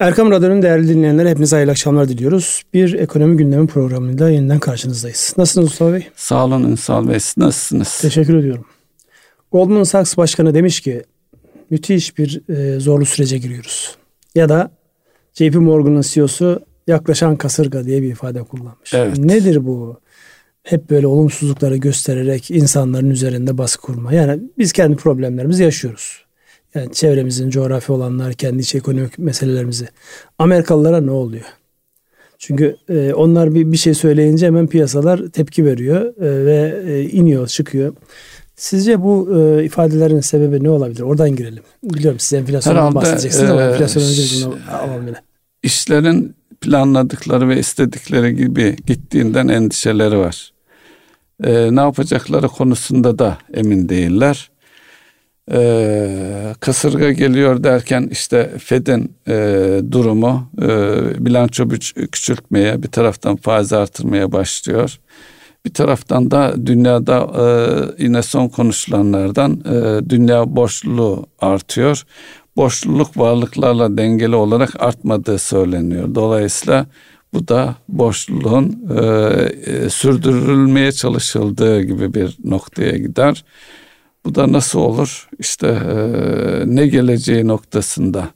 Erkam Radyo'nun değerli dinleyenlere hepinize hayırlı akşamlar diliyoruz. Bir ekonomi gündemi programıyla yeniden karşınızdayız. Nasılsınız Mustafa Bey? Sağ olun Ünsal Bey. Nasılsınız? Teşekkür ediyorum. Goldman Sachs Başkanı demiş ki müthiş bir e, zorlu sürece giriyoruz. Ya da JP Morgan'ın CEO'su yaklaşan kasırga diye bir ifade kullanmış. Evet. Nedir bu? Hep böyle olumsuzlukları göstererek insanların üzerinde baskı kurma. Yani biz kendi problemlerimizi yaşıyoruz. Yani çevremizin coğrafi olanlar, kendi iç ekonomik meselelerimizi. Amerikalılara ne oluyor? Çünkü e, onlar bir, bir şey söyleyince hemen piyasalar tepki veriyor e, ve e, iniyor, çıkıyor. Sizce bu e, ifadelerin sebebi ne olabilir? Oradan girelim. Biliyorum siz enflasyondan bahsedeceksiniz e, ama enflasyon önce alalım yine. İşlerin planladıkları ve istedikleri gibi gittiğinden endişeleri var. E, ne yapacakları konusunda da emin değiller e, kasırga geliyor derken işte Fed'in e, durumu e, bilanço küçültmeye bir taraftan faiz artırmaya başlıyor. Bir taraftan da dünyada e, yine son konuşulanlardan e, dünya boşluğu artıyor. Boşluluk varlıklarla dengeli olarak artmadığı söyleniyor. Dolayısıyla bu da boşluğun e, e, sürdürülmeye çalışıldığı gibi bir noktaya gider. Bu da nasıl olur? İşte e, ne geleceği noktasında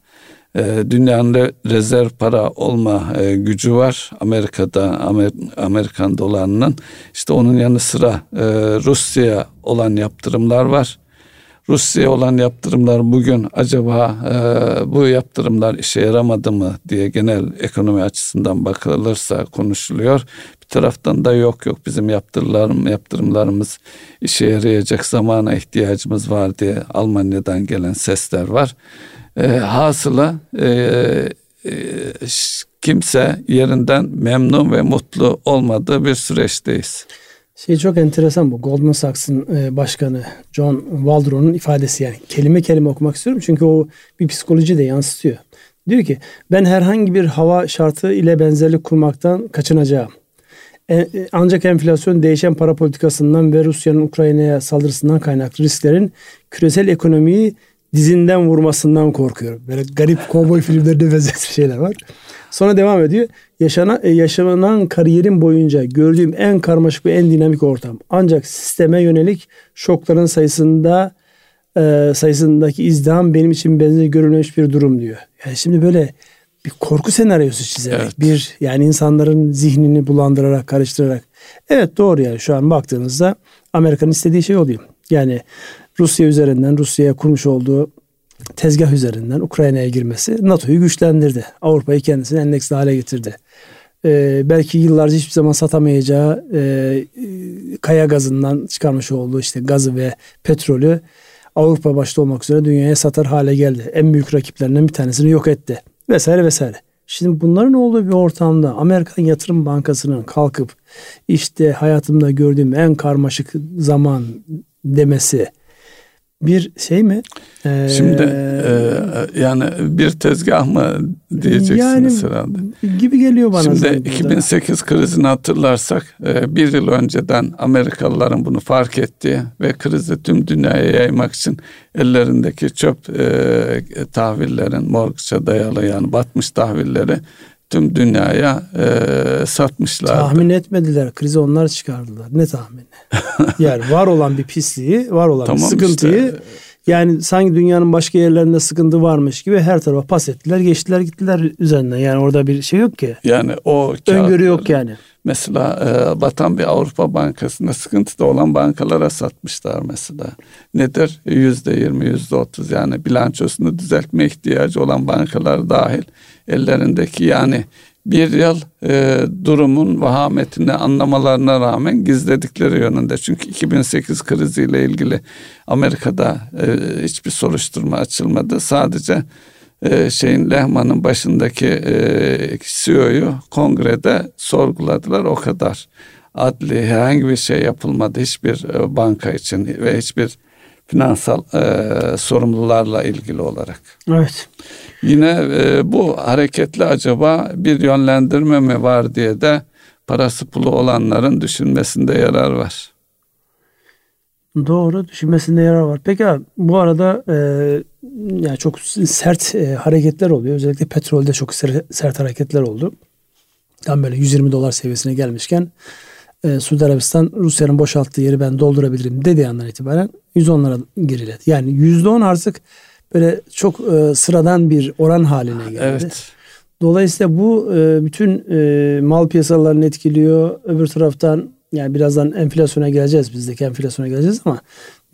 e, dünyanın rezerv para olma e, gücü var Amerika'da Amer, Amerikan dolarının. İşte onun yanı sıra e, Rusya'ya olan yaptırımlar var. Rusya'ya olan yaptırımlar bugün acaba e, bu yaptırımlar işe yaramadı mı diye genel ekonomi açısından bakılırsa konuşuluyor taraftan da yok yok bizim yaptırımlarım, yaptırımlarımız işe yarayacak zamana ihtiyacımız var diye Almanya'dan gelen sesler var. E, hasıla e, e, kimse yerinden memnun ve mutlu olmadığı bir süreçteyiz. Şey çok enteresan bu Goldman Sachs'ın e, başkanı John Waldron'un ifadesi yani kelime kelime okumak istiyorum çünkü o bir psikoloji de yansıtıyor. Diyor ki ben herhangi bir hava şartı ile benzerlik kurmaktan kaçınacağım. E, e, ancak enflasyon değişen para politikasından ve Rusya'nın Ukrayna'ya saldırısından kaynaklı risklerin küresel ekonomiyi dizinden vurmasından korkuyorum. Böyle garip kovboy filmlerinde benzer şeyler var. Sonra devam ediyor. Yaşana, e, yaşanan kariyerim boyunca gördüğüm en karmaşık ve en dinamik ortam. Ancak sisteme yönelik şokların sayısında e, sayısındaki izdiham benim için benzer görülmemiş bir durum diyor. Yani şimdi böyle bir korku senaryosu çizerek evet. bir yani insanların zihnini bulandırarak karıştırarak evet doğru yani şu an baktığınızda Amerika'nın istediği şey oluyor. Yani Rusya üzerinden Rusya'ya kurmuş olduğu tezgah üzerinden Ukrayna'ya girmesi NATO'yu güçlendirdi. Avrupa'yı kendisine endeksli hale getirdi. Ee, belki yıllarca hiçbir zaman satamayacağı e, kaya gazından çıkarmış olduğu işte gazı ve petrolü Avrupa başta olmak üzere dünyaya satar hale geldi. En büyük rakiplerinden bir tanesini yok etti vesaire vesaire. Şimdi bunların olduğu bir ortamda Amerikan Yatırım Bankası'nın kalkıp işte hayatımda gördüğüm en karmaşık zaman demesi bir şey mi? Ee, Şimdi e, yani bir tezgah mı diyeceksiniz yani, herhalde. Gibi geliyor bana. Şimdi 2008 krizini hatırlarsak e, bir yıl önceden Amerikalıların bunu fark ettiği ve krizi tüm dünyaya yaymak için ellerindeki çöp e, tahvillerin morgça dayalı yani batmış tahvilleri tüm dünyaya e, satmışlar. Tahmin etmediler. Krizi onlar çıkardılar. Ne tahmini? yani var olan bir pisliği, var olan tamam bir sıkıntıyı işte. Yani sanki dünyanın başka yerlerinde sıkıntı varmış gibi her tarafa pas ettiler, geçtiler, gittiler üzerinden. Yani orada bir şey yok ki. Yani o öngörü yok yani. Mesela e, batan bir Avrupa Bankası'nda sıkıntıda olan bankalara satmışlar mesela. Nedir? Yüzde yirmi, yüzde otuz yani bilançosunu düzeltme ihtiyacı olan bankalar dahil ellerindeki yani bir yıl e, durumun vahametini anlamalarına rağmen gizledikleri yönünde. Çünkü 2008 kriziyle ilgili Amerika'da e, hiçbir soruşturma açılmadı. Sadece e, şeyin Lehman'ın başındaki e, CEO'yu kongrede sorguladılar o kadar. Adli herhangi bir şey yapılmadı hiçbir e, banka için ve hiçbir finansal e, sorumlularla ilgili olarak. Evet. Yine e, bu hareketli acaba bir yönlendirme mi var diye de parası pulu olanların düşünmesinde yarar var. Doğru düşünmesinde yarar var. Peki abi, bu arada e, yani çok sert e, hareketler oluyor. Özellikle petrolde çok sert, sert hareketler oldu. Tam böyle 120 dolar seviyesine gelmişken e, Suudi Arabistan Rusya'nın boşalttığı yeri ben doldurabilirim dediği andan itibaren 110'lara geriledi. Yani %10 artık böyle çok e, sıradan bir oran haline geldi. Evet. Dolayısıyla bu e, bütün e, mal piyasalarını etkiliyor. Öbür taraftan yani birazdan enflasyona geleceğiz bizdeki enflasyona geleceğiz ama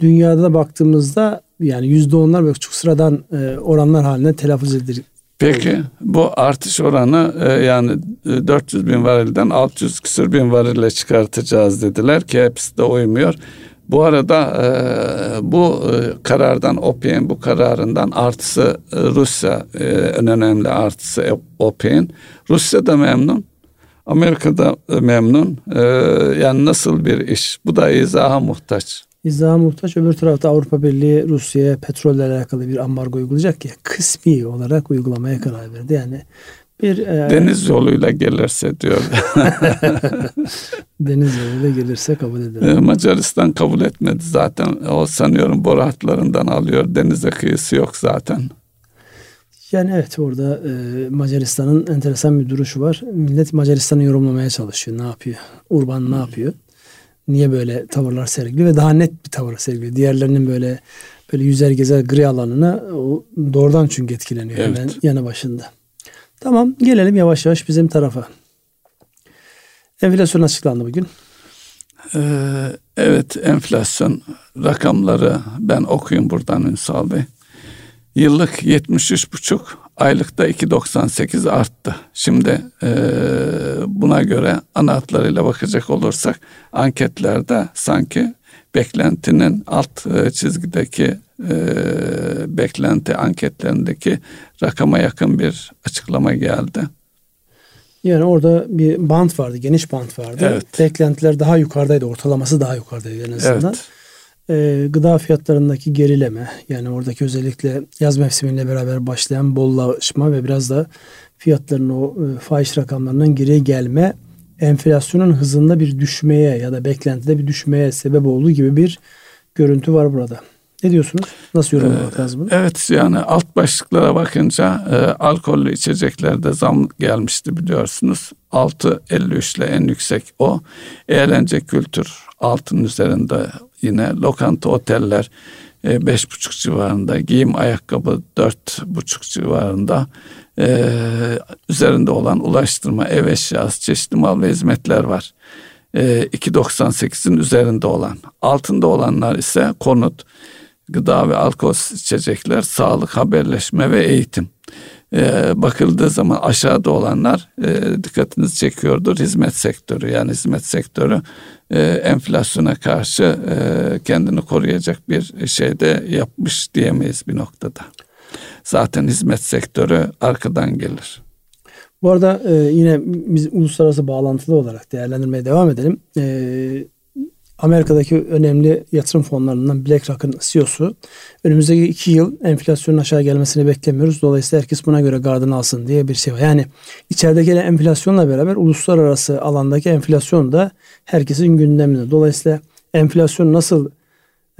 dünyada da baktığımızda yani yüzde onlar böyle çok sıradan e, oranlar haline telaffuz edilir. Peki bu artış oranı e, yani 400 bin varilden 600 küsür bin varille çıkartacağız dediler ki hepsi de uymuyor. Bu arada e, bu e, karardan OPEC'in bu kararından artısı e, Rusya e, en önemli artısı OPEC'in. Rusya da memnun. Amerika da memnun. E, yani nasıl bir iş? Bu da izaha muhtaç. İzaha muhtaç. Öbür tarafta Avrupa Birliği Rusya'ya petrolle alakalı bir ambargo uygulayacak ki kısmi olarak uygulamaya karar verdi. Yani bir e, deniz yoluyla gelirse diyor. deniz yoluyla gelirse kabul eder. E, Macaristan kabul etmedi zaten. O sanıyorum boru hatlarından alıyor. Denize kıyısı yok zaten. Yani evet orada e, Macaristan'ın enteresan bir duruşu var. Millet Macaristan'ı yorumlamaya çalışıyor. Ne yapıyor? Urban ne yapıyor? Niye böyle tavırlar sergiliyor ve daha net bir tavır sergiliyor. Diğerlerinin böyle böyle yüzer gezer gri alanına doğrudan çünkü etkileniyor evet. hemen yanı başında. Tamam gelelim yavaş yavaş bizim tarafa. Enflasyon açıklandı bugün. Ee, evet enflasyon rakamları ben okuyayım buradan Ünsal Bey. Yıllık 73,5 aylıkta 2.98 arttı. Şimdi e, buna göre ana hatlarıyla bakacak olursak anketlerde sanki beklentinin alt e, çizgideki e, beklenti anketlerindeki rakama yakın bir açıklama geldi. Yani orada bir bant vardı, geniş bant vardı. Evet. Beklentiler daha yukarıdaydı, ortalaması daha yukarıdaydı en azından. Evet. Ee, gıda fiyatlarındaki gerileme, yani oradaki özellikle yaz mevsimiyle beraber başlayan bollaşma ve biraz da fiyatların o e, fahiş rakamlarından geriye gelme enflasyonun hızında bir düşmeye ya da beklentide bir düşmeye sebep olduğu gibi bir görüntü var burada. Ne diyorsunuz? Nasıl yorumlamak ee, lazım bunu? Evet yani alt başlıklara bakınca e, alkollü içeceklerde zam gelmişti biliyorsunuz. 6.53 ile en yüksek o. Eğlence kültür altın üzerinde yine lokanta oteller e, beş buçuk civarında giyim ayakkabı dört buçuk civarında e, üzerinde olan ulaştırma ev eşyası çeşitli mal ve hizmetler var. E, 2.98'in üzerinde olan altında olanlar ise konut gıda ve alkol içecekler, sağlık, haberleşme ve eğitim. Ee, bakıldığı zaman aşağıda olanlar e, dikkatinizi çekiyordur. Hizmet sektörü yani hizmet sektörü e, enflasyona karşı e, kendini koruyacak bir şeyde yapmış diyemeyiz bir noktada. Zaten hizmet sektörü arkadan gelir. Bu arada e, yine biz uluslararası bağlantılı olarak değerlendirmeye devam edelim. E, Amerika'daki önemli yatırım fonlarından BlackRock'ın CEO'su önümüzdeki iki yıl enflasyonun aşağı gelmesini beklemiyoruz. Dolayısıyla herkes buna göre gardını alsın diye bir şey var. Yani içerideki enflasyonla beraber uluslararası alandaki enflasyon da herkesin gündeminde. Dolayısıyla enflasyon nasıl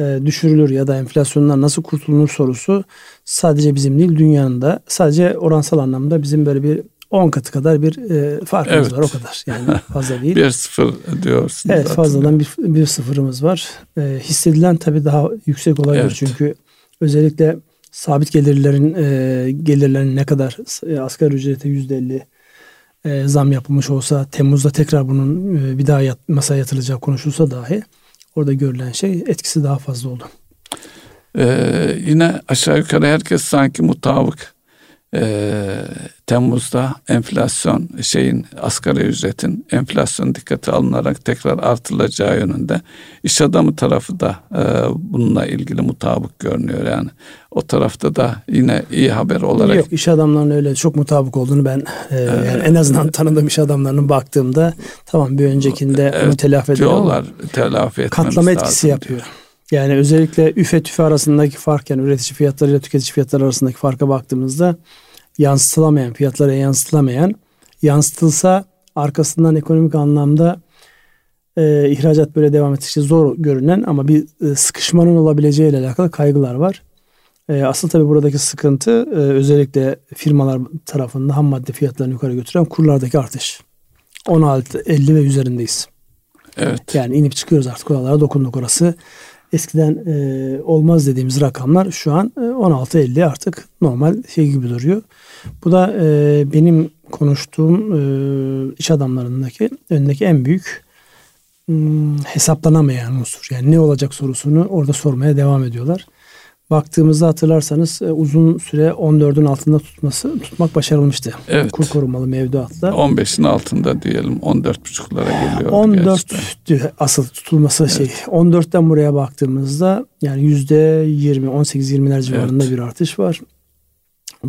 e, düşürülür ya da enflasyondan nasıl kurtulunur sorusu sadece bizim değil dünyanın da sadece oransal anlamda bizim böyle bir 10 katı kadar bir e, farkımız evet. var o kadar. Yani fazla değil. bir sıfır diyorsun. Evet fazladan bir, bir sıfırımız var. E, hissedilen tabii daha yüksek olabilir. Evet. Çünkü özellikle sabit gelirlerin e, gelirlerin ne kadar e, asgari ücrete yüzde elli e, zam yapılmış olsa Temmuz'da tekrar bunun e, bir daha yat, masaya yatırılacağı konuşulsa dahi orada görülen şey etkisi daha fazla oldu. Ee, yine aşağı yukarı herkes sanki mutabık e, Temmuz'da enflasyon şeyin asgari ücretin enflasyon dikkate alınarak tekrar artılacağı yönünde iş adamı tarafı da e, bununla ilgili mutabık görünüyor yani o tarafta da yine iyi haber olarak yok iş adamlarının öyle çok mutabık olduğunu ben e, ee, yani en azından tanıdığım iş adamlarının baktığımda tamam bir öncekinde evet, onu telafi ediyor diyorlar, telafi katlama etkisi diyor. yapıyor. Yani özellikle üfe tüfe arasındaki fark yani üretici fiyatları ile tüketici fiyatları arasındaki farka baktığımızda yansıtılamayan, fiyatlara yansıtılamayan, yansıtılsa arkasından ekonomik anlamda e, ihracat böyle devam ettikçe zor görünen ama bir e, sıkışmanın olabileceği ile alakalı kaygılar var. E, asıl tabii buradaki sıkıntı e, özellikle firmalar tarafında ham madde fiyatlarını yukarı götüren kurlardaki artış. 16, 50 ve üzerindeyiz. Evet. Yani inip çıkıyoruz artık oralara dokunduk orası. Eskiden e, olmaz dediğimiz rakamlar şu an e, 16-50 artık normal şey gibi duruyor. Bu da e, benim konuştuğum e, iş adamlarındaki önündeki en büyük hmm, hesaplanamayan unsur. Yani ne olacak sorusunu orada sormaya devam ediyorlar. Baktığımızda hatırlarsanız e, uzun süre 14'ün altında tutması tutmak başarılmıştı. Evet. Kur korumalı mevduatla. 15'in altında diyelim 14,5'lara geliyor. 14 asıl tutulması şey. 14'ten buraya baktığımızda yani yüzde 20 18-20'ler civarında evet. bir artış var.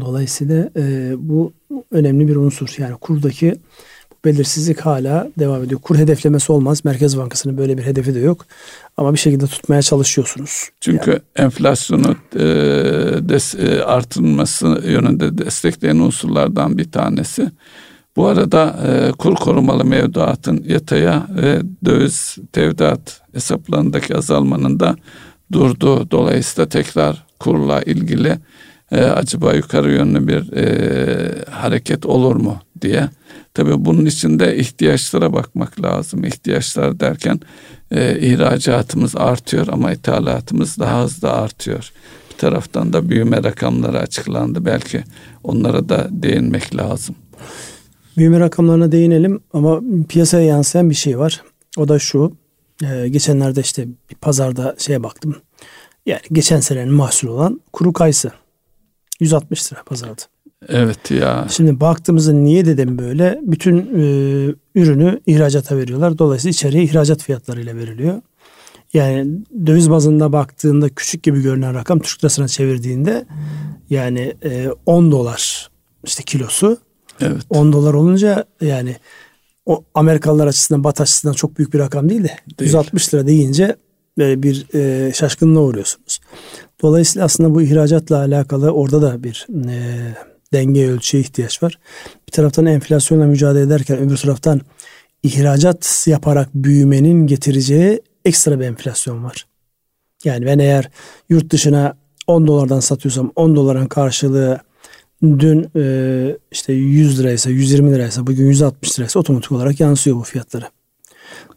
Dolayısıyla e, bu önemli bir unsur. Yani kurdaki belirsizlik hala devam ediyor. Kur hedeflemesi olmaz. Merkez Bankası'nın böyle bir hedefi de yok. Ama bir şekilde tutmaya çalışıyorsunuz. Çünkü yani. enflasyonu e, des, e, artırılması yönünde destekleyen unsurlardan bir tanesi. Bu arada e, kur korumalı mevduatın yataya ve döviz tevdiat hesaplarındaki azalmanın da durduğu dolayısıyla tekrar kurla ilgili e, acaba yukarı yönlü bir e, hareket olur mu diye. Tabii bunun için de ihtiyaçlara bakmak lazım. İhtiyaçlar derken e, ihracatımız artıyor ama ithalatımız daha hızlı artıyor. Bir taraftan da büyüme rakamları açıklandı. Belki onlara da değinmek lazım. Büyüme rakamlarına değinelim ama piyasaya yansıyan bir şey var. O da şu. E, geçenlerde işte bir pazarda şeye baktım. Yani geçen senenin mahsulü olan kuru kayısı. 160 lira pazarda. Evet ya. Şimdi baktığımızda niye dedim böyle? Bütün e, ürünü ihracata veriyorlar. Dolayısıyla içeriye ihracat fiyatlarıyla veriliyor. Yani döviz bazında baktığında küçük gibi görünen rakam Türk lirasına çevirdiğinde yani e, 10 dolar işte kilosu. Evet. 10 dolar olunca yani o Amerikalılar açısından Bat açısından çok büyük bir rakam değil de değil. 160 lira deyince böyle bir e, şaşkınlığa uğruyorsunuz. Dolayısıyla aslında bu ihracatla alakalı orada da bir e, denge ölçüye ihtiyaç var. Bir taraftan enflasyonla mücadele ederken öbür taraftan ihracat yaparak büyümenin getireceği ekstra bir enflasyon var. Yani ben eğer yurt dışına 10 dolardan satıyorsam 10 doların karşılığı dün e, işte 100 liraysa 120 liraysa bugün 160 liraysa otomatik olarak yansıyor bu fiyatlara.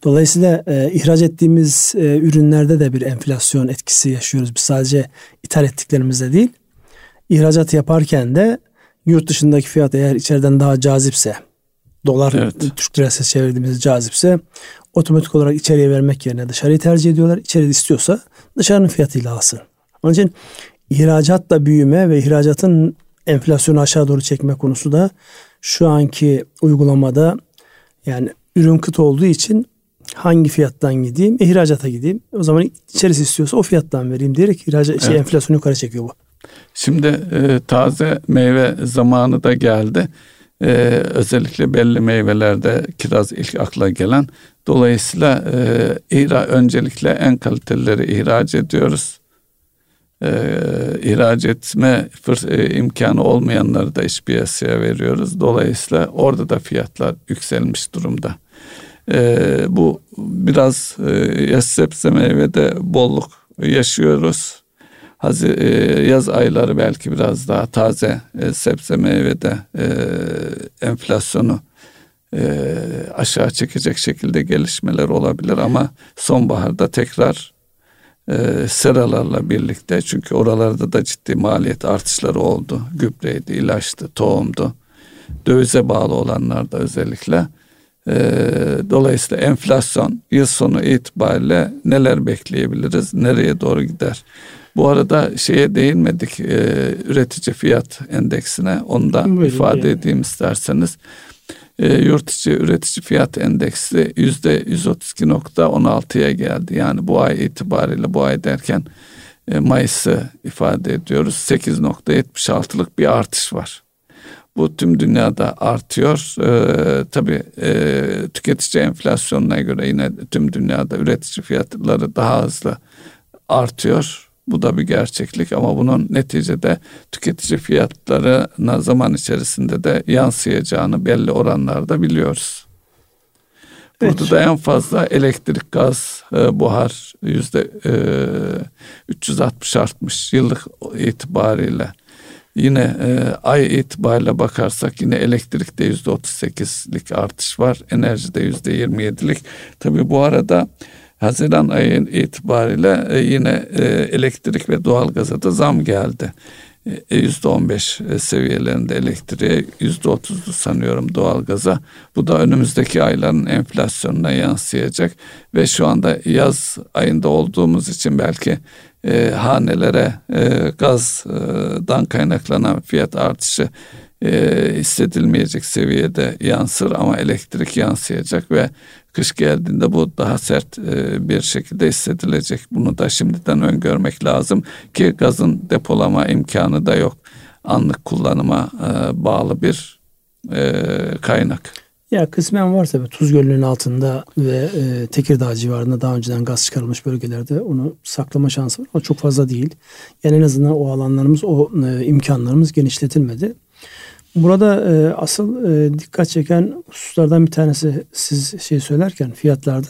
Dolayısıyla e, ihraç ettiğimiz e, ürünlerde de bir enflasyon etkisi yaşıyoruz. Biz sadece ithal ettiklerimizde değil. İhracat yaparken de yurt dışındaki fiyat eğer içeriden daha cazipse dolar evet. Türk lirası çevirdiğimiz cazipse otomatik olarak içeriye vermek yerine dışarıyı tercih ediyorlar. İçeride istiyorsa dışarının fiyatıyla alsın. Onun için ihracatla büyüme ve ihracatın enflasyonu aşağı doğru çekme konusu da şu anki uygulamada yani ürün kıt olduğu için hangi fiyattan gideyim? İhracata gideyim. O zaman içerisi istiyorsa o fiyattan vereyim diyerek ihracat şey, evet. şey enflasyonu yukarı çekiyor bu. Şimdi e, taze meyve zamanı da geldi. E, özellikle belli meyvelerde kiraz ilk akla gelen. Dolayısıyla e, ihra öncelikle en kaliteleri ihraç ediyoruz. E, ihraç etme fırs- e, imkanı olmayanları da iş piyasaya veriyoruz. Dolayısıyla orada da fiyatlar yükselmiş durumda. E, bu biraz e, yaz sebze meyvede bolluk yaşıyoruz. Hazi, e, yaz ayları belki biraz daha taze e, sebze meyvede e, enflasyonu e, aşağı çekecek şekilde gelişmeler olabilir ama sonbaharda tekrar e, seralarla birlikte çünkü oralarda da ciddi maliyet artışları oldu. Gübreydi, ilaçtı, tohumdu. Dövize bağlı olanlarda özellikle. E, dolayısıyla enflasyon yıl sonu itibariyle neler bekleyebiliriz, nereye doğru gider? Bu arada şeye değinmedik e, üretici fiyat endeksine onu da Buyurun, ifade yani. edeyim isterseniz. E, yurt içi üretici fiyat endeksi yüzde 132.16'ya geldi. Yani bu ay itibariyle bu ay derken e, Mayıs'ı ifade ediyoruz. 8.76'lık bir artış var. Bu tüm dünyada artıyor. Ee, tabii e, tüketici enflasyonuna göre yine tüm dünyada üretici fiyatları daha hızlı artıyor. Bu da bir gerçeklik ama bunun neticede tüketici fiyatlarına zaman içerisinde de yansıyacağını belli oranlarda biliyoruz. Burada da en fazla elektrik, gaz, e, buhar yüzde e, 360 artmış yıllık itibariyle. Yine e, ay itibariyle bakarsak yine elektrikte yüzde 38'lik artış var. Enerjide yüzde 27'lik. Tabii bu arada Haziran ayı itibariyle e, yine e, elektrik ve doğalgaza da zam geldi. E, yüzde on beş seviyelerinde elektriğe yüzde otuzdu sanıyorum doğalgaza. Bu da önümüzdeki ayların enflasyonuna yansıyacak ve şu anda yaz ayında olduğumuz için belki e, hanelere e, gazdan kaynaklanan fiyat artışı e, hissedilmeyecek seviyede yansır ama elektrik yansıyacak ve kış geldiğinde bu daha sert e, bir şekilde hissedilecek. Bunu da şimdiden öngörmek lazım ki gazın depolama imkanı da yok. Anlık kullanıma e, bağlı bir e, kaynak. Ya kısmen var tabii Tuz Gölü'nün altında ve e, Tekirdağ civarında daha önceden gaz çıkarılmış bölgelerde onu saklama şansı var ama çok fazla değil. Yani en azından o alanlarımız, o e, imkanlarımız genişletilmedi. Burada e, asıl e, dikkat çeken hususlardan bir tanesi siz şey söylerken fiyatlarda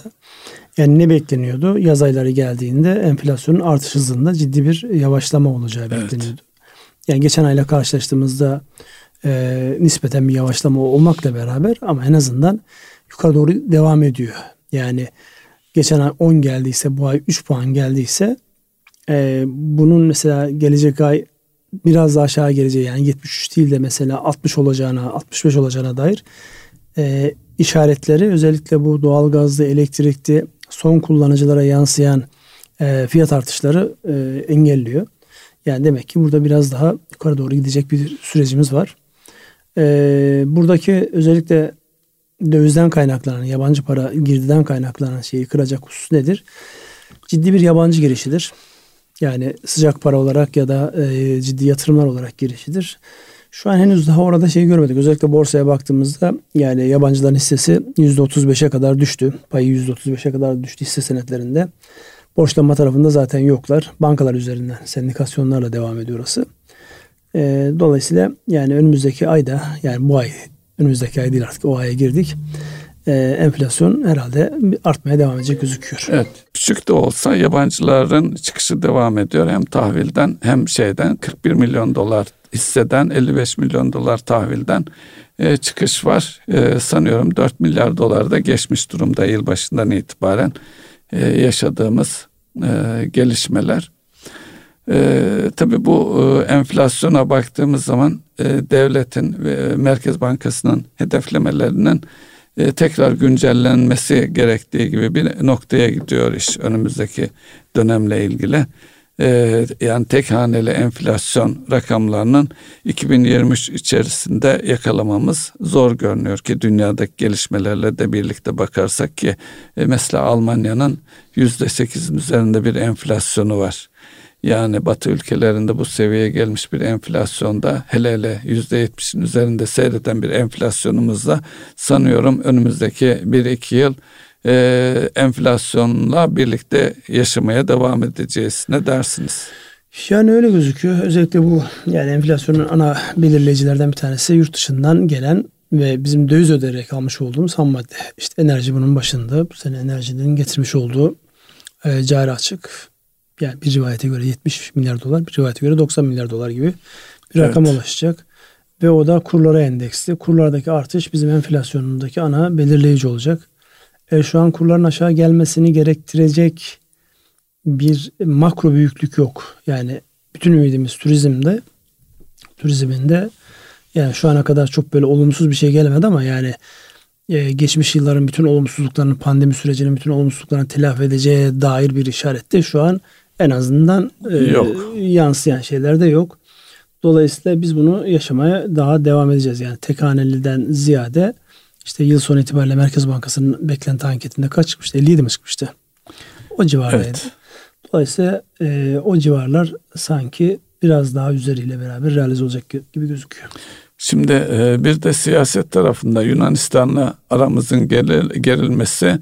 yani ne bekleniyordu? Yaz ayları geldiğinde enflasyonun artış hızında ciddi bir yavaşlama olacağı evet. bekleniyordu. Yani geçen ayla karşılaştığımızda e, nispeten bir yavaşlama olmakla beraber ama en azından yukarı doğru devam ediyor. Yani geçen ay 10 geldiyse bu ay 3 puan geldiyse e, bunun mesela gelecek ay biraz daha aşağı geleceği yani 73 değil de mesela 60 olacağına 65 olacağına dair e, işaretleri özellikle bu doğalgazlı elektrikli son kullanıcılara yansıyan e, fiyat artışları e, engelliyor. Yani demek ki burada biraz daha yukarı doğru gidecek bir sürecimiz var. E, buradaki özellikle dövizden kaynaklanan, yabancı para girdiden kaynaklanan şeyi kıracak husus nedir? Ciddi bir yabancı girişidir. Yani sıcak para olarak ya da e, ciddi yatırımlar olarak girişidir. Şu an henüz daha orada şey görmedik. Özellikle borsaya baktığımızda yani yabancıların hissesi %35'e kadar düştü. Payı %35'e kadar düştü hisse senetlerinde. Borçlanma tarafında zaten yoklar. Bankalar üzerinden sendikasyonlarla devam ediyor orası. E, dolayısıyla yani önümüzdeki ayda yani bu ay önümüzdeki ay değil artık o aya girdik e, enflasyon herhalde artmaya devam edecek gözüküyor. Evet. Küçük de olsa yabancıların çıkışı devam ediyor. Hem tahvilden hem şeyden 41 milyon dolar hisseden 55 milyon dolar tahvilden e, çıkış var. E, sanıyorum 4 milyar dolar da geçmiş durumda yılbaşından itibaren e, yaşadığımız e, gelişmeler. E, tabii bu e, enflasyona baktığımız zaman e, devletin ve Merkez Bankası'nın hedeflemelerinin e, tekrar güncellenmesi gerektiği gibi bir noktaya gidiyor iş önümüzdeki dönemle ilgili. E, yani tek haneli enflasyon rakamlarının 2023 içerisinde yakalamamız zor görünüyor ki dünyadaki gelişmelerle de birlikte bakarsak ki e, mesela Almanya'nın yüzde sekizin üzerinde bir enflasyonu var. Yani Batı ülkelerinde bu seviyeye gelmiş bir enflasyonda hele hele yüzde yetmişin üzerinde seyreden bir enflasyonumuzda sanıyorum önümüzdeki bir iki yıl e, enflasyonla birlikte yaşamaya devam edeceğiz. Ne dersiniz? Yani öyle gözüküyor. Özellikle bu yani enflasyonun ana belirleyicilerden bir tanesi yurt dışından gelen ve bizim döviz öderek almış olduğumuz ham madde. İşte enerji bunun başında. Bu sene enerjinin getirmiş olduğu e, cari açık yani bir rivayete göre 70 milyar dolar, bir rivayete göre 90 milyar dolar gibi bir evet. rakam ulaşacak. Ve o da kurlara endeksli. Kurlardaki artış bizim enflasyonundaki ana belirleyici olacak. E, şu an kurların aşağı gelmesini gerektirecek bir makro büyüklük yok. Yani bütün ümidimiz turizmde, turizminde yani şu ana kadar çok böyle olumsuz bir şey gelemedi ama yani e, geçmiş yılların bütün olumsuzluklarını, pandemi sürecinin bütün olumsuzluklarını telafi edeceğe dair bir işaret de şu an en azından e, yok. yansıyan şeyler de yok. Dolayısıyla biz bunu yaşamaya daha devam edeceğiz. Yani tek haneliden ziyade işte yıl sonu itibariyle Merkez Bankası'nın beklenti anketinde kaç çıkmıştı? 57 mi çıkmıştı? O civardaydı. Evet. Dolayısıyla e, o civarlar sanki biraz daha üzeriyle beraber realize olacak gibi gözüküyor. Şimdi e, bir de siyaset tarafında Yunanistan'la aramızın geril, gerilmesi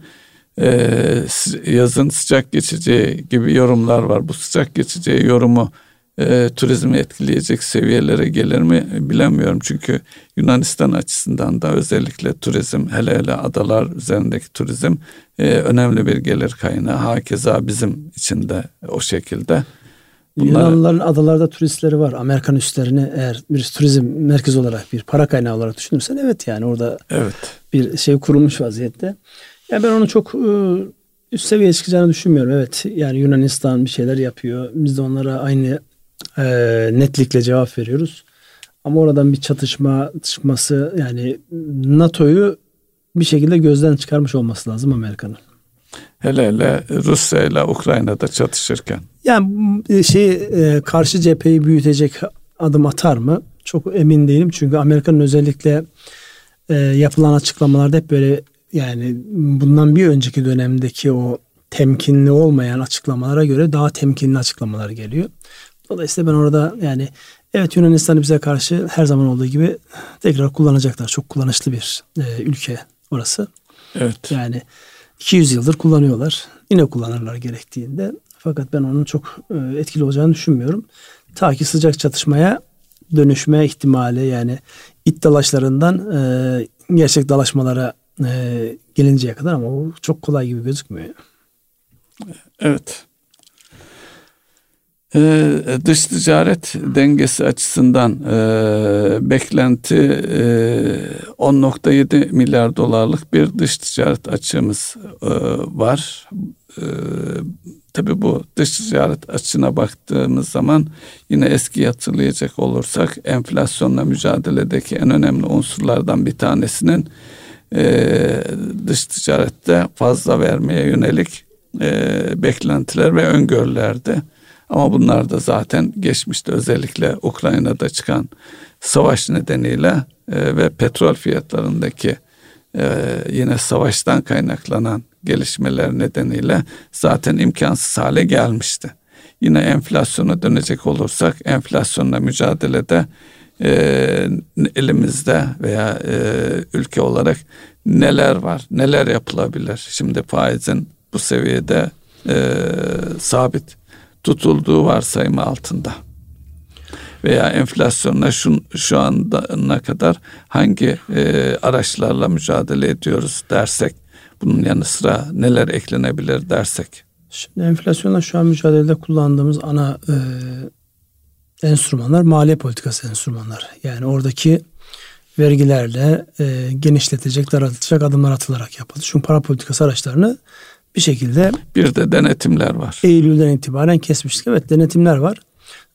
e, yazın sıcak geçeceği gibi yorumlar var. Bu sıcak geçeceği yorumu e, turizmi etkileyecek seviyelere gelir mi bilemiyorum. Çünkü Yunanistan açısından da özellikle turizm hele hele adalar üzerindeki turizm e, önemli bir gelir kaynağı. Hakeza bizim için de o şekilde. Bunlar... Yunanlıların adalarda turistleri var. Amerikan üstlerini eğer bir turizm merkezi olarak bir para kaynağı olarak düşünürsen evet yani orada evet. bir şey kurulmuş vaziyette. Yani ben onu çok ıı, üst seviyeye çıkacağını düşünmüyorum. Evet yani Yunanistan bir şeyler yapıyor. Biz de onlara aynı e, netlikle cevap veriyoruz. Ama oradan bir çatışma çıkması yani NATO'yu bir şekilde gözden çıkarmış olması lazım Amerika'nın. Hele hele Rusya ile Ukrayna'da çatışırken. Yani şey e, karşı cepheyi büyütecek adım atar mı? Çok emin değilim. Çünkü Amerika'nın özellikle e, yapılan açıklamalarda hep böyle yani bundan bir önceki dönemdeki o temkinli olmayan açıklamalara göre daha temkinli açıklamalar geliyor. Dolayısıyla ben orada yani evet Yunanistan'ı bize karşı her zaman olduğu gibi tekrar kullanacaklar. Çok kullanışlı bir e, ülke orası. Evet. Yani 200 yıldır kullanıyorlar. Yine kullanırlar gerektiğinde. Fakat ben onun çok e, etkili olacağını düşünmüyorum. Ta ki sıcak çatışmaya dönüşme ihtimali yani it dalaşlarından e, gerçek dalaşmalara e, gelinceye kadar ama o çok kolay gibi gözükmüyor. Evet. Ee, dış ticaret dengesi açısından e, beklenti e, 10.7 milyar dolarlık bir dış ticaret açığımız e, var. E, Tabi bu dış ticaret açığına baktığımız zaman yine eski hatırlayacak olursak enflasyonla mücadeledeki en önemli unsurlardan bir tanesinin e, dış ticarette fazla vermeye yönelik e, beklentiler ve öngörülerdi. Ama bunlar da zaten geçmişte özellikle Ukrayna'da çıkan savaş nedeniyle e, ve petrol fiyatlarındaki e, yine savaştan kaynaklanan gelişmeler nedeniyle zaten imkansız hale gelmişti. Yine enflasyona dönecek olursak enflasyonla mücadelede e, elimizde veya e, ülke olarak neler var, neler yapılabilir? Şimdi faizin bu seviyede e, sabit tutulduğu varsayımı altında veya enflasyonla şu, şu anda ne kadar hangi e, araçlarla mücadele ediyoruz dersek bunun yanı sıra neler eklenebilir dersek. Şimdi enflasyonla şu an mücadelede kullandığımız ana e, enstrümanlar maliye politikası enstrümanları. Yani oradaki vergilerle e, genişletecek, daraltacak adımlar atılarak yapıldı. Çünkü para politikası araçlarını bir şekilde bir de denetimler var. Eylül'den itibaren kesmiştik. Evet denetimler var.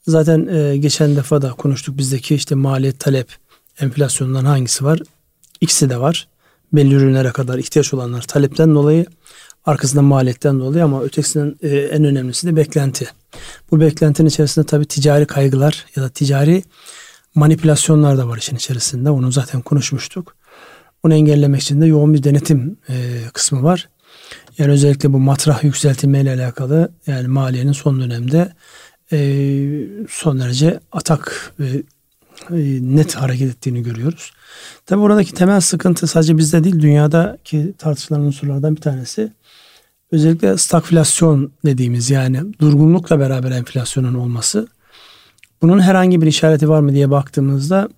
Zaten e, geçen defa da konuştuk bizdeki işte maliyet talep enflasyondan hangisi var? İkisi de var. Belli ürünlere kadar ihtiyaç olanlar talepten dolayı arkasında maliyetten dolayı ama ötekisinden e, en önemlisi de beklenti. Bu beklentinin içerisinde tabii ticari kaygılar ya da ticari manipülasyonlar da var işin içerisinde. Onu zaten konuşmuştuk. Onu engellemek için de yoğun bir denetim e, kısmı var. Yani özellikle bu matrah yükseltilme ile alakalı yani maliyenin son dönemde e, son derece atak e, net hareket ettiğini görüyoruz. Tabi oradaki temel sıkıntı sadece bizde değil dünyadaki tartışılan unsurlardan bir tanesi. Özellikle stagflasyon dediğimiz yani durgunlukla beraber enflasyonun olması. Bunun herhangi bir işareti var mı diye baktığımızda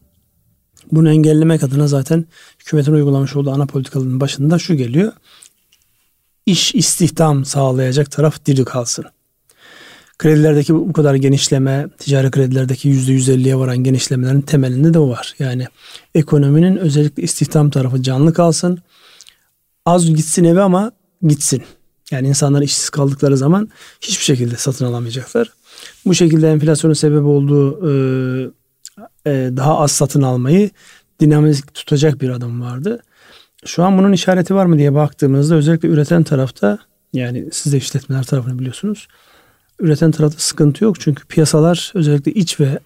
bunu engellemek adına zaten hükümetin uygulamış olduğu ana politikaların başında şu geliyor iş istihdam sağlayacak taraf diri kalsın. Kredilerdeki bu kadar genişleme, ticari kredilerdeki %150'ye varan genişlemelerin temelinde de o var. Yani ekonominin özellikle istihdam tarafı canlı kalsın. Az gitsin eve ama gitsin. Yani insanlar işsiz kaldıkları zaman hiçbir şekilde satın alamayacaklar. Bu şekilde enflasyonun sebep olduğu e, e, daha az satın almayı dinamik tutacak bir adım vardı. Şu an bunun işareti var mı diye baktığımızda özellikle üreten tarafta yani siz de işletmeler tarafını biliyorsunuz. Üreten tarafta sıkıntı yok çünkü piyasalar özellikle iç ve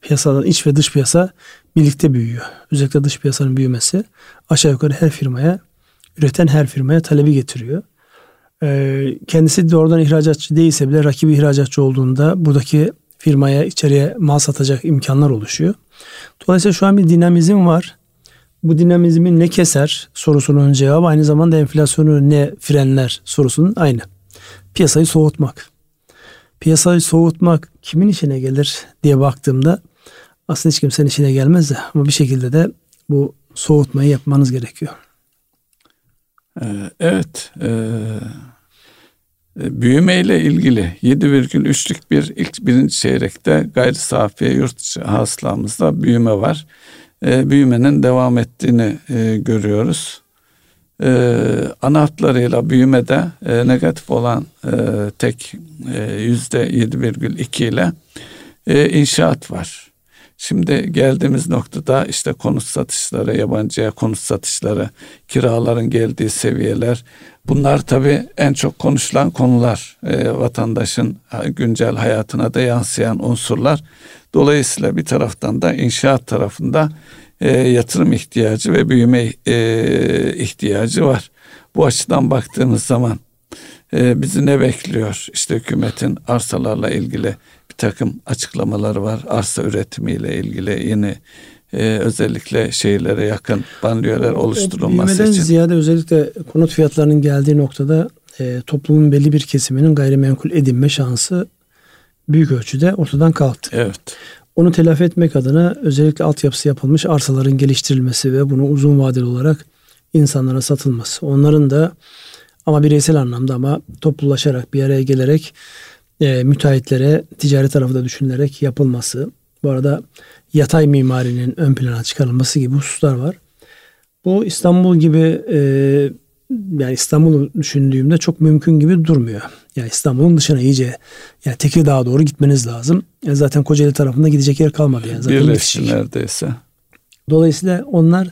piyasalar iç ve dış piyasa birlikte büyüyor. Özellikle dış piyasanın büyümesi aşağı yukarı her firmaya üreten her firmaya talebi getiriyor. Ee, kendisi doğrudan ihracatçı değilse bile rakibi ihracatçı olduğunda buradaki firmaya içeriye mal satacak imkanlar oluşuyor. Dolayısıyla şu an bir dinamizm var bu dinamizmi ne keser sorusunun cevabı aynı zamanda enflasyonu ne frenler sorusunun aynı. Piyasayı soğutmak. piyasayı soğutmak kimin işine gelir diye baktığımda aslında hiç kimsenin işine gelmez de ama bir şekilde de bu soğutmayı yapmanız gerekiyor. Ee, evet. Ee, büyüme ile ilgili 7,3'lük bir ilk birinci çeyrekte gayri safiye yurt dışı hasılamızda büyüme var. Ee, büyümenin devam ettiğini e, görüyoruz. Hatlarıyla büyümede e, negatif olan e, tek yüzde 7,2 ile inşaat var. Şimdi geldiğimiz noktada işte konut satışları, yabancıya konut satışları, kiraların geldiği seviyeler bunlar tabii en çok konuşulan konular. E, vatandaşın güncel hayatına da yansıyan unsurlar. Dolayısıyla bir taraftan da inşaat tarafında e, yatırım ihtiyacı ve büyüme e, ihtiyacı var. Bu açıdan baktığımız zaman e, bizi ne bekliyor? İşte hükümetin arsalarla ilgili bir takım açıklamaları var. Arsa üretimiyle ilgili yeni e, özellikle şehirlere yakın banliyöler oluşturulması Büyümeden için. ziyade özellikle konut fiyatlarının geldiği noktada e, toplumun belli bir kesiminin gayrimenkul edinme şansı büyük ölçüde ortadan kalktı. Evet. Onu telafi etmek adına özellikle altyapısı yapılmış arsaların geliştirilmesi ve bunu uzun vadeli olarak insanlara satılması. Onların da ama bireysel anlamda ama toplulaşarak bir araya gelerek e, müteahhitlere ticari tarafı da düşünülerek yapılması. Bu arada yatay mimarinin ön plana çıkarılması gibi hususlar var. Bu İstanbul gibi e, yani İstanbul'u düşündüğümde çok mümkün gibi durmuyor. Yani İstanbul'un dışına iyice yani Tekirdağ'a doğru gitmeniz lazım. Yani zaten Kocaeli tarafında gidecek yer kalmadı yani. Zaten Birleşti neredeyse. Dolayısıyla onlar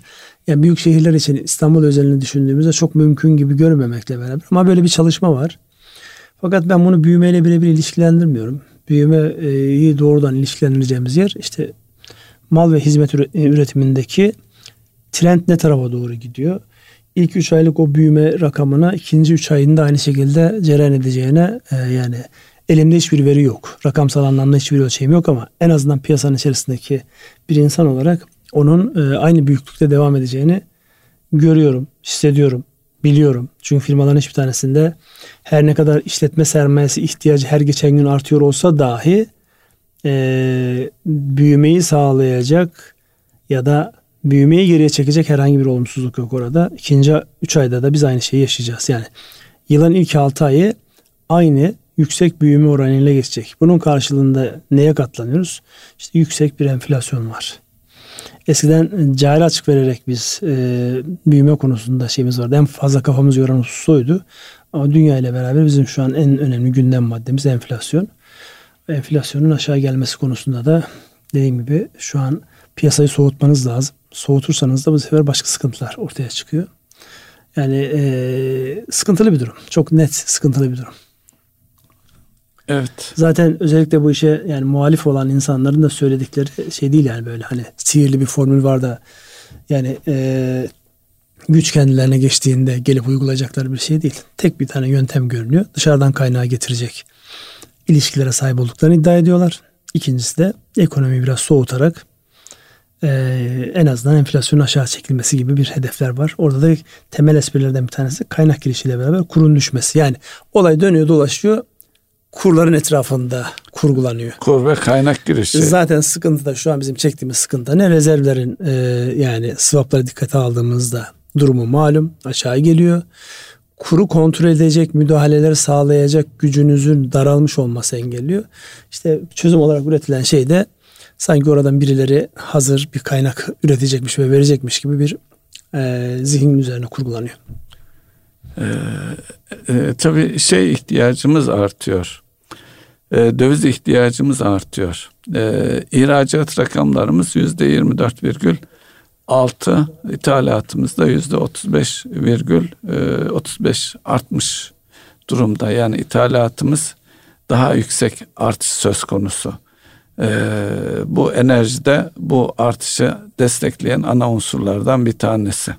yani büyük şehirler için İstanbul özelini düşündüğümüzde çok mümkün gibi görmemekle beraber ama böyle bir çalışma var. Fakat ben bunu büyümeyle birebir ilişkilendirmiyorum. Büyümeyi doğrudan ilişkilendireceğimiz yer işte mal ve hizmet üretimindeki trend ne tarafa doğru gidiyor? İlk 3 aylık o büyüme rakamına ikinci 3 ayında aynı şekilde cereyan edeceğine e, yani elimde hiçbir veri yok. Rakamsal anlamda hiçbir ölçeğim yok ama en azından piyasanın içerisindeki bir insan olarak onun e, aynı büyüklükte devam edeceğini görüyorum, hissediyorum, biliyorum. Çünkü firmaların hiçbir tanesinde her ne kadar işletme sermayesi ihtiyacı her geçen gün artıyor olsa dahi e, büyümeyi sağlayacak ya da büyümeyi geriye çekecek herhangi bir olumsuzluk yok orada. İkinci üç ayda da biz aynı şeyi yaşayacağız. Yani yılın ilk altı ayı aynı yüksek büyüme oranıyla geçecek. Bunun karşılığında neye katlanıyoruz? İşte yüksek bir enflasyon var. Eskiden cari açık vererek biz e, büyüme konusunda şeyimiz vardı. En fazla kafamız yoran husus. Ama dünya ile beraber bizim şu an en önemli gündem maddemiz enflasyon. Enflasyonun aşağı gelmesi konusunda da dediğim gibi şu an piyasayı soğutmanız lazım. Soğutursanız da bu sefer başka sıkıntılar ortaya çıkıyor. Yani e, sıkıntılı bir durum. Çok net sıkıntılı bir durum. Evet. Zaten özellikle bu işe yani muhalif olan insanların da söyledikleri şey değil yani böyle hani sihirli bir formül var da yani e, güç kendilerine geçtiğinde gelip uygulayacakları bir şey değil. Tek bir tane yöntem görünüyor. Dışarıdan kaynağı getirecek ilişkilere sahip olduklarını iddia ediyorlar. İkincisi de ekonomiyi biraz soğutarak e, en azından enflasyonun aşağı çekilmesi gibi bir hedefler var. Orada da temel esprilerden bir tanesi kaynak girişiyle beraber kurun düşmesi. Yani olay dönüyor dolaşıyor kurların etrafında kurgulanıyor. Kur ve kaynak girişi. Zaten sıkıntı da şu an bizim çektiğimiz sıkıntı ne rezervlerin e, yani swapları dikkate aldığımızda durumu malum aşağı geliyor kuru kontrol edecek müdahaleleri sağlayacak gücünüzün daralmış olması engelliyor. İşte çözüm olarak üretilen şey de sanki oradan birileri hazır bir kaynak üretecekmiş ve verecekmiş gibi bir e, zihnin üzerine kurgulanıyor. Ee, e, tabii şey ihtiyacımız artıyor. E, döviz ihtiyacımız artıyor. E, ihracat rakamlarımız yüzde 24,5 6 ithalatımızda yüzde 35 virgül e, 35 artmış durumda. Yani ithalatımız daha yüksek artış söz konusu. Ee, bu enerjide bu artışı destekleyen ana unsurlardan bir tanesi.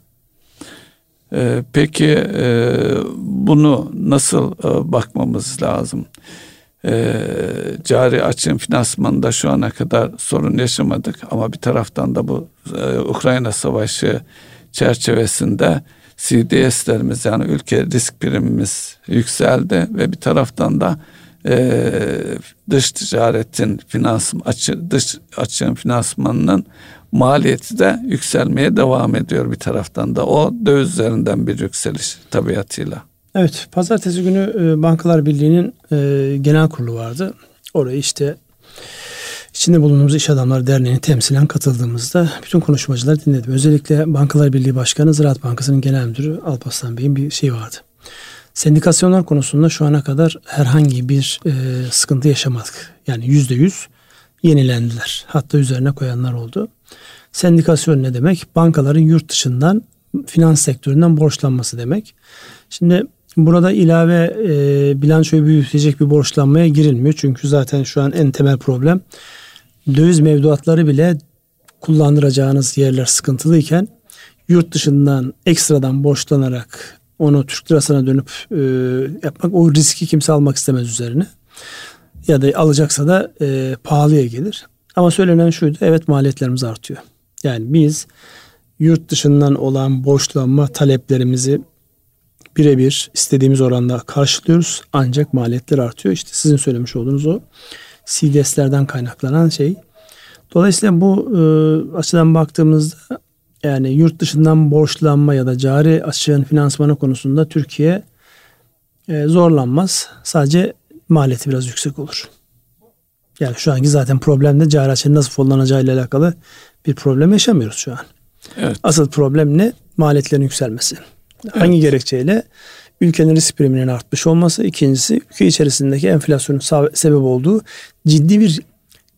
Ee, peki e, bunu nasıl e, bakmamız lazım? E, cari açığın finansmanında şu ana kadar sorun yaşamadık ama bir taraftan da bu e, Ukrayna Savaşı çerçevesinde CDS'lerimiz yani ülke risk primimiz yükseldi ve bir taraftan da e, dış ticaretin finans açı, dış açığın finansmanının maliyeti de yükselmeye devam ediyor bir taraftan da. O döviz üzerinden bir yükseliş tabiatıyla. Evet, pazartesi günü e, Bankalar Birliği'nin e, genel kurulu vardı. Oraya işte içinde bulunduğumuz İş Adamları Derneği'ne temsilen katıldığımızda bütün konuşmacıları dinledim. Özellikle Bankalar Birliği Başkanı Ziraat Bankası'nın genel müdürü Alparslan Bey'in bir şey vardı. Sendikasyonlar konusunda şu ana kadar herhangi bir e, sıkıntı yaşamadık. Yani yüzde yüz yenilendiler. Hatta üzerine koyanlar oldu. Sendikasyon ne demek? Bankaların yurt dışından finans sektöründen borçlanması demek. Şimdi burada ilave e, bilançoyu büyütecek bir borçlanmaya girilmiyor. Çünkü zaten şu an en temel problem döviz mevduatları bile kullandıracağınız yerler sıkıntılıyken yurt dışından ekstradan borçlanarak onu Türk lirasına dönüp e, yapmak o riski kimse almak istemez üzerine. Ya da alacaksa da e, pahalıya gelir. Ama söylenen şuydu evet maliyetlerimiz artıyor. Yani biz yurt dışından olan borçlanma taleplerimizi birebir istediğimiz oranda karşılıyoruz. Ancak maliyetler artıyor. İşte sizin söylemiş olduğunuz o CDS'lerden kaynaklanan şey. Dolayısıyla bu e, açıdan baktığımızda yani yurt dışından borçlanma ya da cari açığın finansmanı konusunda Türkiye e, zorlanmaz. Sadece maliyeti biraz yüksek olur. Yani şu anki zaten problemde cari açığın nasıl fonlanacağı ile alakalı bir problem yaşamıyoruz şu an. Evet. Asıl problem ne? Maliyetlerin yükselmesi. Evet. Hangi gerekçeyle? Ülkenin risk priminin artmış olması. İkincisi ülke içerisindeki enflasyonun sebep olduğu ciddi bir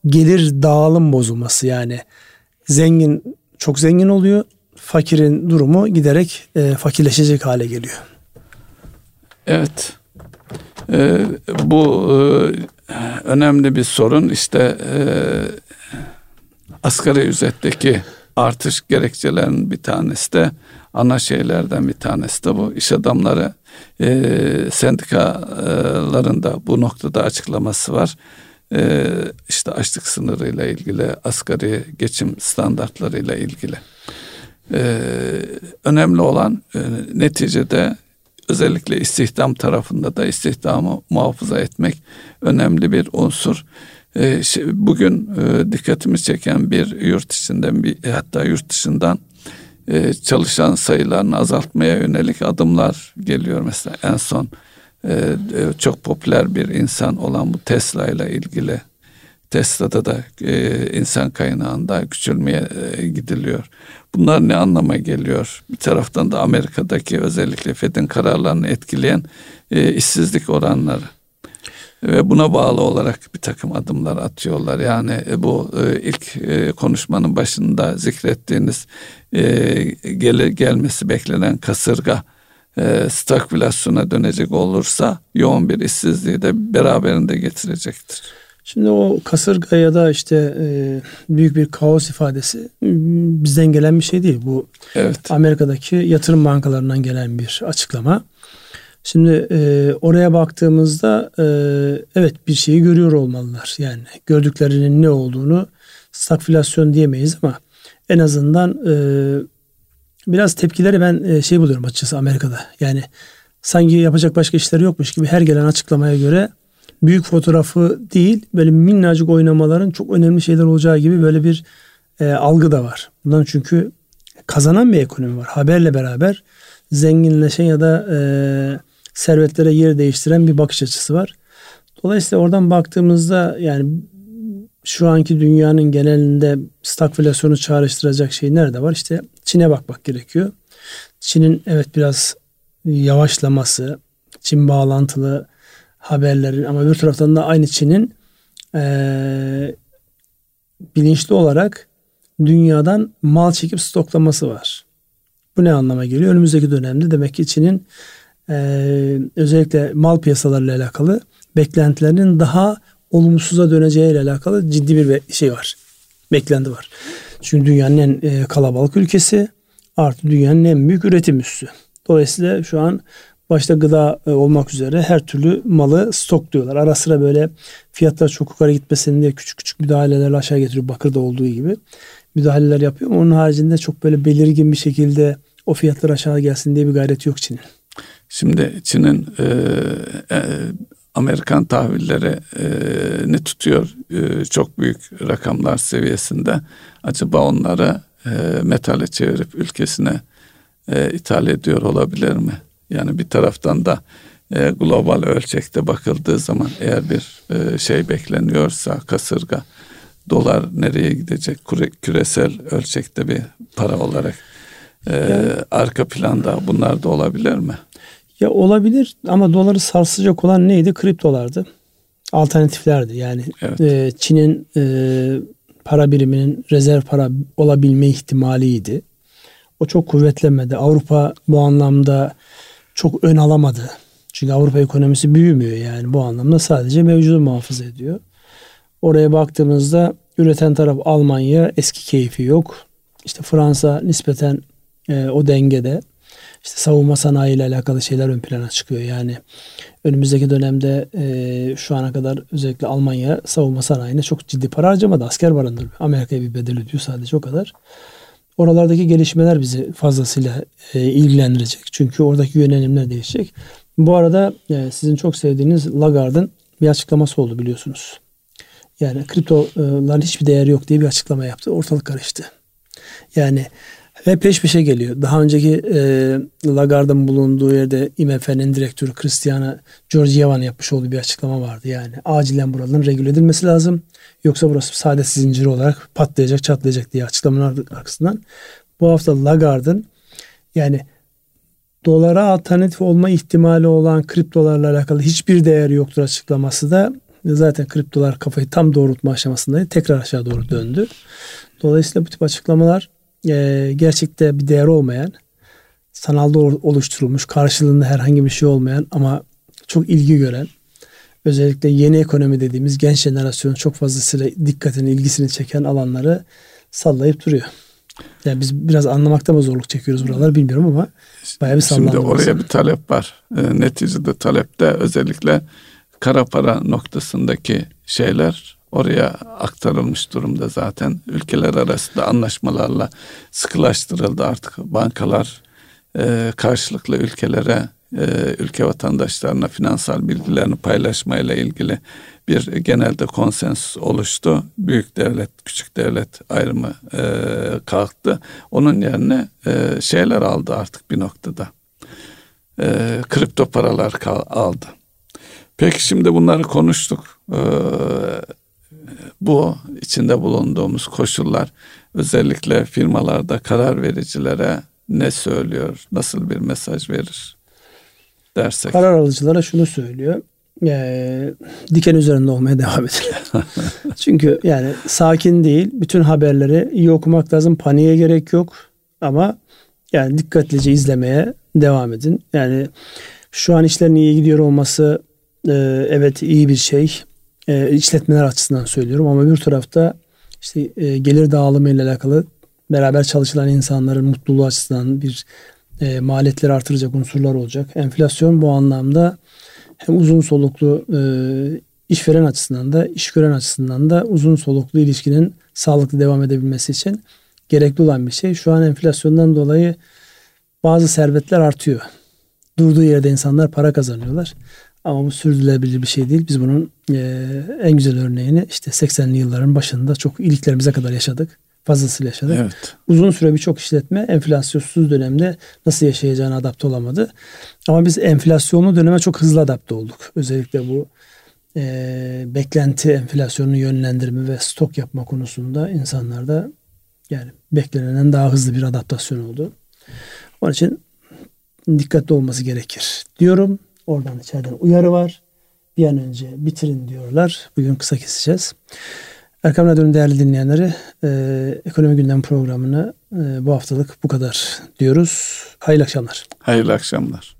gelir dağılım bozulması. Yani zengin çok zengin oluyor. Fakirin durumu giderek e, fakirleşecek hale geliyor. Evet. Ee, bu e, önemli bir sorun. İşte e, asgari ücretteki artış gerekçelerin bir tanesi de ana şeylerden bir tanesi de bu. İş adamları e, sendikaların da bu noktada açıklaması var. E, işte açlık sınırıyla ilgili, asgari geçim standartlarıyla ilgili. E, önemli olan e, neticede özellikle istihdam tarafında da istihdamı muhafaza etmek önemli bir unsur. Ee, bugün e, dikkatimi çeken bir yurt içinden bir hatta yurt dışından e, çalışan sayılarını azaltmaya yönelik adımlar geliyor. Mesela en son e, çok popüler bir insan olan bu Tesla ile ilgili Tesla'da da insan kaynağında küçülmeye gidiliyor. Bunlar ne anlama geliyor? Bir taraftan da Amerika'daki özellikle Fed'in kararlarını etkileyen işsizlik oranları ve buna bağlı olarak bir takım adımlar atıyorlar. Yani e, bu e, ilk e, konuşmanın başında zikrettiğiniz gelir gelmesi beklenen kasırga stagflasyona dönecek olursa yoğun bir işsizliği de beraberinde getirecektir. Şimdi o kasırga ya da işte büyük bir kaos ifadesi bizden gelen bir şey değil. Bu evet. Amerika'daki yatırım bankalarından gelen bir açıklama. Şimdi e, oraya baktığımızda e, evet bir şeyi görüyor olmalılar. Yani gördüklerinin ne olduğunu stagflasyon diyemeyiz ama en azından e, biraz tepkileri ben e, şey buluyorum açıkçası Amerika'da. Yani sanki yapacak başka işleri yokmuş gibi her gelen açıklamaya göre büyük fotoğrafı değil böyle minnacık oynamaların çok önemli şeyler olacağı gibi böyle bir e, algı da var. Bundan çünkü kazanan bir ekonomi var. Haberle beraber zenginleşen ya da e, servetlere yer değiştiren bir bakış açısı var. Dolayısıyla oradan baktığımızda yani şu anki dünyanın genelinde stagflasyonu çağrıştıracak şey nerede var? İşte Çin'e bakmak gerekiyor. Çin'in evet biraz yavaşlaması, Çin bağlantılı haberlerin ama bir taraftan da aynı Çin'in e, bilinçli olarak dünyadan mal çekip stoklaması var. Bu ne anlama geliyor? Önümüzdeki dönemde demek ki Çin'in e, özellikle mal piyasalarıyla alakalı beklentilerinin daha olumsuza döneceği ile alakalı ciddi bir şey var. Beklenti var. Çünkü dünyanın en e, kalabalık ülkesi artı dünyanın en büyük üretim üssü. Dolayısıyla şu an başta gıda e, olmak üzere her türlü malı stokluyorlar. Ara sıra böyle fiyatlar çok yukarı gitmesin diye küçük küçük müdahaleler aşağı getiriyor. Bakır'da olduğu gibi müdahaleler yapıyor. Onun haricinde çok böyle belirgin bir şekilde o fiyatlar aşağı gelsin diye bir gayret yok Çin'in. Şimdi Çin'in e, e, Amerikan tahvilleri e, ne tutuyor e, çok büyük rakamlar seviyesinde. Acaba onları e, metale çevirip ülkesine e, ithal ediyor olabilir mi? Yani bir taraftan da e, global ölçekte bakıldığı zaman eğer bir e, şey bekleniyorsa kasırga dolar nereye gidecek Kure, küresel ölçekte bir para olarak e, yani, arka planda bunlar da olabilir mi? Ya olabilir ama doları sarsacak olan neydi? Kriptolardı. Alternatiflerdi. Yani evet. e, Çin'in e, para biriminin rezerv para olabilme ihtimaliydi. O çok kuvvetlenmedi. Avrupa bu anlamda çok ön alamadı. Çünkü Avrupa ekonomisi büyümüyor yani bu anlamda sadece mevcudu muhafaza ediyor. Oraya baktığımızda üreten taraf Almanya eski keyfi yok. İşte Fransa nispeten e, o dengede. İşte savunma sanayi ile alakalı şeyler ön plana çıkıyor. Yani önümüzdeki dönemde e, şu ana kadar özellikle Almanya savunma sanayine çok ciddi para harcamadı. Asker barındırıyor. Amerika'ya bir bedel ödüyor sadece o kadar. Oralardaki gelişmeler bizi fazlasıyla e, ilgilendirecek. Çünkü oradaki yönelimler değişecek. Bu arada e, sizin çok sevdiğiniz Lagarde'ın bir açıklaması oldu biliyorsunuz. Yani kriptoların hiçbir değeri yok diye bir açıklama yaptı. Ortalık karıştı. Yani ve peş peşe geliyor. Daha önceki e, Lagarde'ın bulunduğu yerde IMF'nin direktörü Cristiana Georgieva'nın yapmış olduğu bir açıklama vardı. Yani acilen buraların regüle edilmesi lazım. Yoksa burası saadet zinciri olarak patlayacak, çatlayacak diye açıklamalar arkasından. Bu hafta Lagarde'ın yani dolara alternatif olma ihtimali olan kriptolarla alakalı hiçbir değeri yoktur açıklaması da zaten kriptolar kafayı tam doğrultma aşamasındaydı. Tekrar aşağı doğru döndü. Dolayısıyla bu tip açıklamalar e, gerçekte bir değer olmayan, sanalda oluşturulmuş, karşılığında herhangi bir şey olmayan ama çok ilgi gören, özellikle yeni ekonomi dediğimiz genç jenerasyon çok fazlasıyla dikkatini, ilgisini çeken alanları sallayıp duruyor. Yani biz biraz anlamakta mı zorluk çekiyoruz buralar bilmiyorum ama bayağı bir sallanma. Şimdi oraya bir talep var. E, neticede talepte özellikle kara para noktasındaki şeyler oraya aktarılmış durumda zaten. Ülkeler arasında anlaşmalarla sıkılaştırıldı artık. Bankalar e, karşılıklı ülkelere, e, ülke vatandaşlarına finansal bilgilerini paylaşmayla ilgili bir genelde konsens oluştu. Büyük devlet, küçük devlet ayrımı e, kalktı. Onun yerine e, şeyler aldı artık bir noktada. E, kripto paralar kal, aldı. Peki şimdi bunları konuştuk. Ee, bu içinde bulunduğumuz koşullar özellikle firmalarda karar vericilere ne söylüyor? Nasıl bir mesaj verir dersek? Karar alıcılara şunu söylüyor. E, diken üzerinde olmaya devam edin. Çünkü yani sakin değil. Bütün haberleri iyi okumak lazım. Paniğe gerek yok. Ama yani dikkatlice izlemeye devam edin. Yani şu an işlerin iyi gidiyor olması e, evet iyi bir şey e, işletmeler açısından söylüyorum ama bir tarafta işte e, gelir dağılımı ile alakalı beraber çalışılan insanların mutluluğu açısından bir e, maliyetleri artıracak unsurlar olacak. Enflasyon bu anlamda hem uzun soluklu e, işveren açısından da iş gören açısından da uzun soluklu ilişkinin sağlıklı devam edebilmesi için gerekli olan bir şey. Şu an enflasyondan dolayı bazı servetler artıyor. Durduğu yerde insanlar para kazanıyorlar. Ama bu sürdürülebilir bir şey değil. Biz bunun e, en güzel örneğini işte 80'li yılların başında çok iliklerimize kadar yaşadık. Fazlasıyla yaşadık. Evet. Uzun süre birçok işletme enflasyonsuz dönemde nasıl yaşayacağını adapte olamadı. Ama biz enflasyonlu döneme çok hızlı adapte olduk. Özellikle bu e, beklenti enflasyonunu yönlendirme ve stok yapma konusunda insanlarda yani beklenenden daha hızlı bir adaptasyon oldu. Onun için dikkatli olması gerekir diyorum. Oradan içeriden uyarı var. Bir an önce bitirin diyorlar. Bugün kısa keseceğiz. Erkam Radyo'nun değerli dinleyenleri e, Ekonomi Gündem programını e, bu haftalık bu kadar diyoruz. Hayırlı akşamlar. Hayırlı akşamlar.